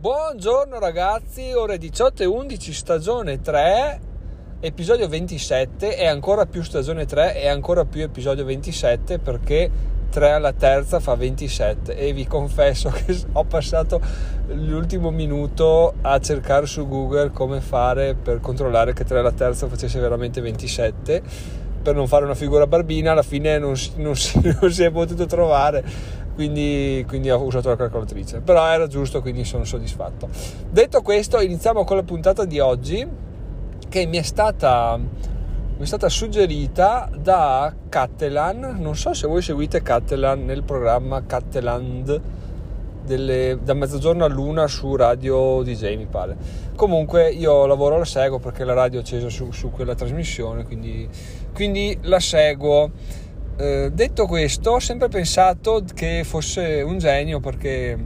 Buongiorno ragazzi, ore 18 e 11, stagione 3, episodio 27 e ancora più stagione 3 e ancora più episodio 27 perché 3 alla terza fa 27 e vi confesso che ho passato l'ultimo minuto a cercare su Google come fare per controllare che 3 alla terza facesse veramente 27 per non fare una figura barbina. Alla fine non, non, non si è potuto trovare quindi, quindi, ho usato la calcolatrice. Però era giusto quindi sono soddisfatto. Detto questo iniziamo con la puntata di oggi che mi è stata, mi è stata suggerita da Cattelan. Non so se voi seguite Cattelan nel programma Catteland delle, da mezzogiorno a luna su radio DJ mi pare. Comunque io lavoro la seguo perché la radio è accesa su, su quella trasmissione quindi, quindi la seguo eh, detto questo, ho sempre pensato che fosse un genio perché,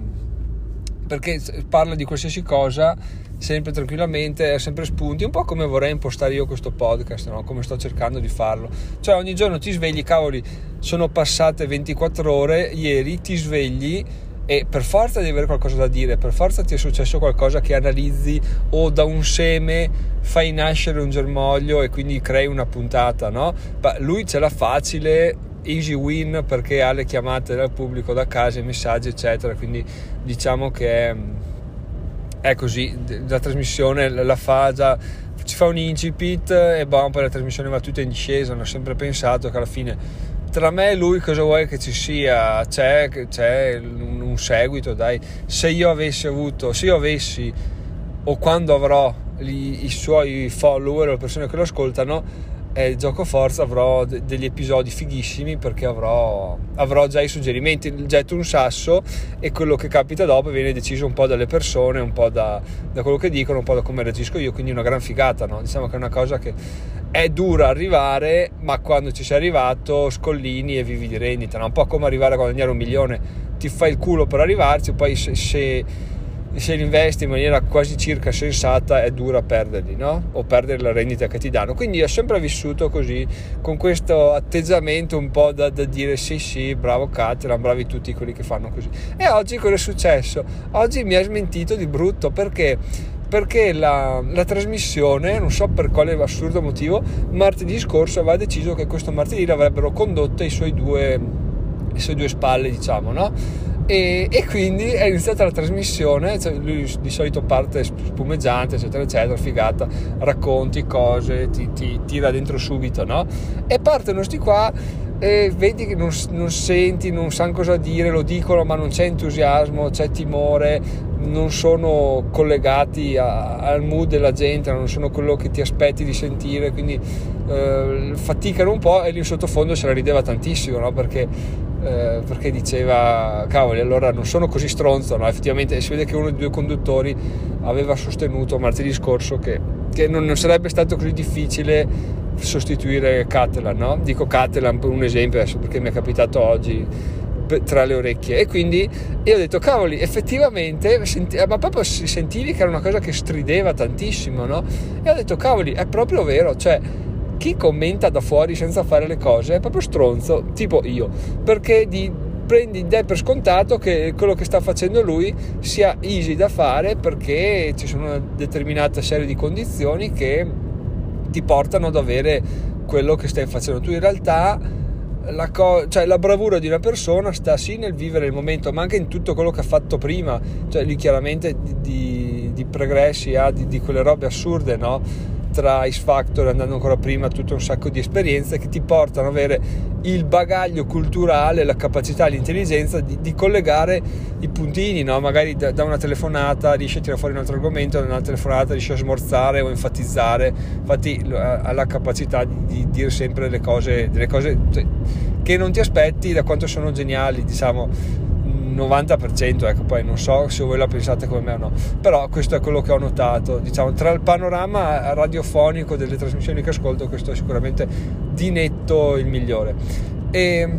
perché parla di qualsiasi cosa sempre tranquillamente, ha sempre spunti, un po' come vorrei impostare io questo podcast, no? come sto cercando di farlo. Cioè ogni giorno ti svegli, cavoli, sono passate 24 ore, ieri ti svegli e per forza devi avere qualcosa da dire, per forza ti è successo qualcosa che analizzi o da un seme fai nascere un germoglio e quindi crei una puntata, no? Ma lui ce l'ha facile, easy win perché ha le chiamate dal pubblico da casa, i messaggi eccetera, quindi diciamo che è, è così, la trasmissione la fa già ci fa un incipit e boh, poi la trasmissione va tutta in discesa, ho sempre pensato che alla fine tra me e lui cosa vuoi che ci sia? C'è, c'è un, seguito, dai. Se io avessi avuto, se io avessi o quando avrò gli, i suoi follower o persone che lo ascoltano, eh, gioco forza avrò de- degli episodi fighissimi perché avrò, avrò, già i suggerimenti, getto un sasso e quello che capita dopo viene deciso un po' dalle persone, un po' da, da quello che dicono, un po' da come reagisco io, quindi una gran figata, no? diciamo che è una cosa che è dura arrivare, ma quando ci sei arrivato scollini e vivi di rendita, no? un po' come arrivare a guadagnare un milione, ti fai il culo per arrivarci, poi se, se se li investi in maniera quasi circa sensata è dura perderli, no? O perdere la rendita che ti danno. Quindi ho sempre vissuto così, con questo atteggiamento un po' da, da dire sì sì, bravo Cateran, bravi tutti quelli che fanno così. E oggi cosa è successo? Oggi mi ha smentito di brutto perché perché la, la, trasmissione, non so per quale assurdo motivo, martedì scorso aveva deciso che questo martedì l'avrebbero condotta i suoi due, i suoi due spalle, diciamo, no? E, e, quindi è iniziata la trasmissione, cioè lui di solito parte spumeggiante, eccetera, eccetera, figata, racconti cose, ti, ti tira dentro subito, no? E partono sti qua e vedi che non, non, senti, non sanno cosa dire, lo dicono ma non c'è entusiasmo, c'è timore, non sono collegati a, al mood della gente, non sono quello che ti aspetti di sentire, quindi eh, faticano un po' e lì in sottofondo se la rideva tantissimo, no? Perché eh, perché diceva cavoli allora non sono così stronzo no? effettivamente si vede che uno dei due conduttori aveva sostenuto martedì scorso che, che non, non, sarebbe stato così difficile sostituire Catalan no? dico Catalan per un esempio adesso perché mi è capitato oggi tra le orecchie e quindi io ho detto cavoli effettivamente senti, ma proprio si sentivi che era una cosa che strideva tantissimo no? e ho detto cavoli è proprio vero cioè chi commenta da fuori senza fare le cose è proprio stronzo, tipo io, perché di, prendi dai per scontato che quello che sta facendo lui sia easy da fare perché ci sono una determinata serie di condizioni che ti portano ad avere quello che stai facendo tu in realtà la, co- cioè, la, bravura di una persona sta sì nel vivere il momento, ma anche in tutto quello che ha fatto prima. Cioè, lui chiaramente di, di, di progressi ha di, di, quelle robe assurde, no? Tra X Factor andando ancora prima tutto un sacco di esperienze che ti portano ad avere il bagaglio culturale, la capacità, l'intelligenza di, di collegare i puntini, no? magari da, da, una telefonata riesci a tirare fuori un altro argomento, da una telefonata riesci a smorzare o enfatizzare, infatti ha la capacità di, di dire sempre delle cose, delle cose cioè, che non ti aspetti da quanto sono geniali, diciamo 90%, ecco, poi non so se voi la pensate come me o no, però questo è quello che ho notato, diciamo, tra il panorama radiofonico delle trasmissioni che ascolto, questo è sicuramente di netto il migliore. E,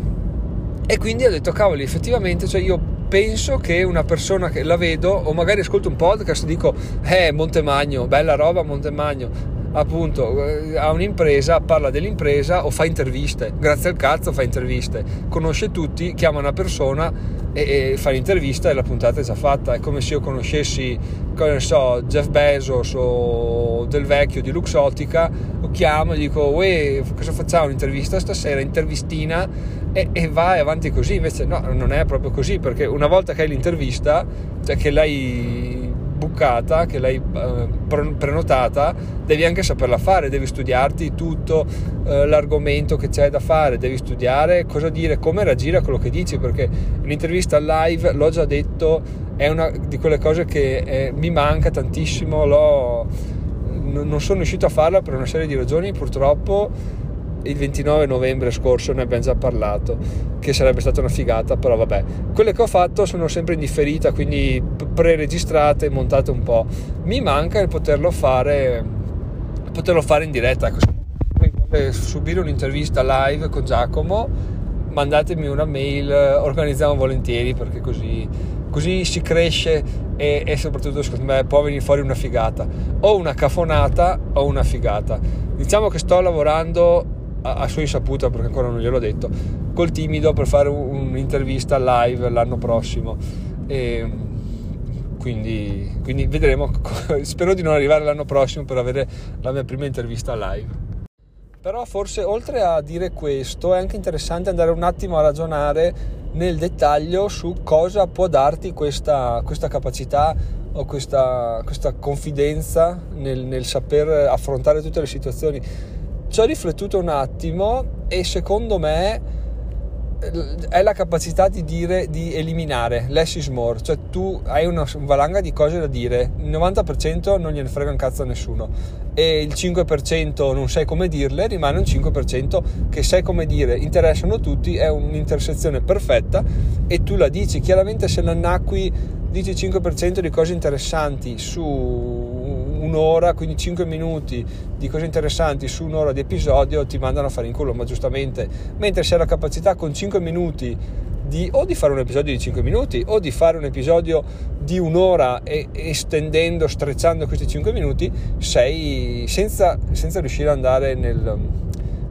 e quindi ho detto, cavoli, effettivamente, cioè io penso che una persona che la vedo, o magari ascolto un podcast e dico, eh, Montemagno, bella roba Montemagno, appunto ha un'impresa, parla dell'impresa o fa interviste, grazie al cazzo fa interviste, conosce tutti, chiama una persona e, e fa l'intervista e la puntata è già fatta, è come se io conoscessi, come so, Jeff Bezos o del vecchio di Luxottica, lo chiamo e dico, uè, cosa facciamo un'intervista stasera, intervistina. E, e vai avanti così, invece no, non è proprio così, perché una volta che hai l'intervista, cioè che l'hai buccata, che l'hai eh, prenotata, devi anche saperla fare, devi studiarti tutto eh, l'argomento che c'è da fare, devi studiare cosa dire, come reagire a quello che dici, perché un'intervista live, l'ho già detto, è una di quelle cose che eh, mi manca tantissimo, l'ho, non sono riuscito a farla per una serie di ragioni, purtroppo il 29 novembre scorso ne abbiamo già parlato, che sarebbe stata una figata, però vabbè. Quelle che ho fatto sono sempre in differita, quindi pre-registrate, montate un po'. Mi manca il poterlo fare, poterlo fare in diretta. Ecco. Subire un'intervista live con Giacomo, mandatemi una mail, organizziamo volentieri perché così, così si cresce e, e, soprattutto secondo me può venire fuori una figata o una cafonata o una figata diciamo che sto lavorando a, sua insaputa perché ancora non gliel'ho detto col timido per fare un'intervista live l'anno prossimo. E quindi, quindi vedremo spero di non arrivare l'anno prossimo per avere la mia prima intervista live. Però forse oltre a dire questo è anche interessante andare un attimo a ragionare nel dettaglio su cosa può darti questa, questa capacità o questa, questa confidenza nel, nel saper affrontare tutte le situazioni ci ho riflettuto un attimo e secondo me è la capacità di dire di eliminare less is more. Cioè tu hai una valanga di cose da dire il 90% non gliene frega un cazzo a nessuno e il 5% non sai come dirle rimane un 5% che sai come dire. Interessano tutti è un'intersezione perfetta e tu la dici. Chiaramente se l'annacqui dici 5% di cose interessanti su un'ora, quindi 5 minuti di cose interessanti su un'ora di episodio ti mandano a fare in culo, ma giustamente, mentre se hai la capacità con 5 minuti di, o di fare un episodio di 5 minuti o di fare un episodio di un'ora e estendendo, strecciando questi 5 minuti, sei senza, senza riuscire ad andare nel,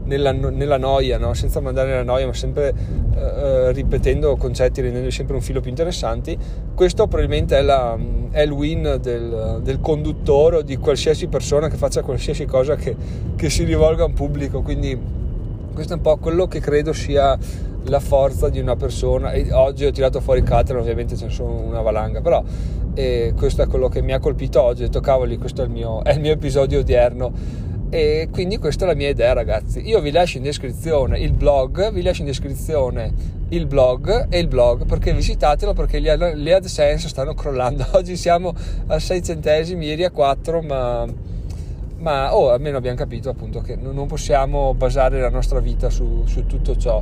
nella, nella, noia, no? senza mandare nella noia, ma sempre uh, ripetendo concetti, rendendo sempre un filo più interessanti. Questo probabilmente è, la, è il win del, del, conduttore o di qualsiasi persona che faccia qualsiasi cosa che, che si rivolga a un pubblico. Quindi questo è un po' quello che credo sia la forza di una persona. E oggi ho tirato fuori Caterham, ovviamente ce ne sono una valanga, però eh, questo è quello che mi ha colpito oggi. Ho detto, cavoli, questo è il mio, è il mio episodio odierno e quindi questa è la mia idea ragazzi. Io vi lascio in descrizione il blog vi lascio in descrizione il blog e il blog perché visitatelo perché le AdSense stanno crollando. Oggi siamo a 6 centesimi ieri a 4 ma ma oh, almeno abbiamo capito appunto che non possiamo basare la nostra vita su, su tutto ciò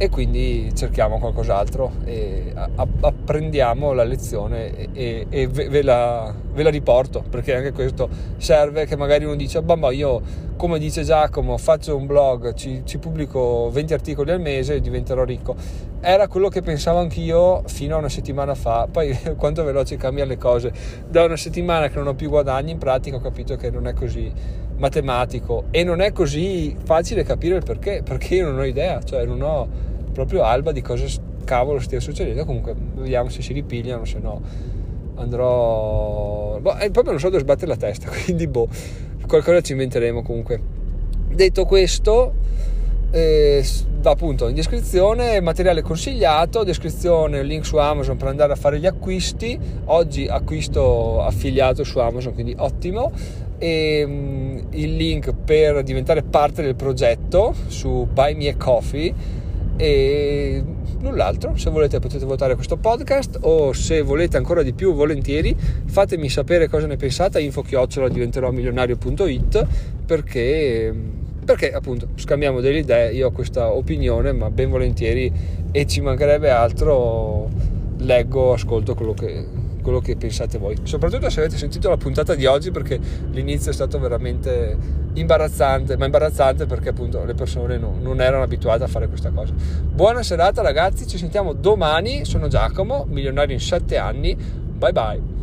e quindi cerchiamo qualcos'altro e apprendiamo la lezione e, e, ve, la, ve, la, riporto perché anche questo serve che magari uno dice bamba io come dice Giacomo faccio un blog ci, ci, pubblico 20 articoli al mese e diventerò ricco. Era quello che pensavo anch'io fino a una settimana fa. Poi quanto veloce cambiano le cose. Da una settimana che non ho più guadagni in pratica ho capito che non è così matematico e non è così facile capire il perché perché io non ho idea cioè non ho proprio alba di cosa cavolo stia succedendo. Comunque, vediamo se si ripigliano, se no andrò. Boh, proprio non so dove sbattere la testa, quindi boh, qualcosa ci inventeremo comunque. Detto questo, eh, appunto in descrizione materiale consigliato, descrizione link su Amazon per andare a fare gli acquisti. Oggi acquisto affiliato su Amazon, quindi ottimo. E um, il link per diventare parte del progetto su Buy Me a Coffee. E null'altro se volete potete votare questo podcast o se volete ancora di più volentieri fatemi sapere cosa ne pensate info chiocciola diventerò milionario.it perché perché appunto scambiamo delle idee io ho questa opinione ma ben volentieri e ci mancherebbe altro leggo ascolto quello che quello che pensate voi. Soprattutto se avete sentito la puntata di oggi perché l'inizio è stato veramente imbarazzante, ma imbarazzante perché appunto le persone no, non erano abituate a fare questa cosa. Buona serata ragazzi, ci sentiamo domani, sono Giacomo, milionario in 7 anni, bye bye.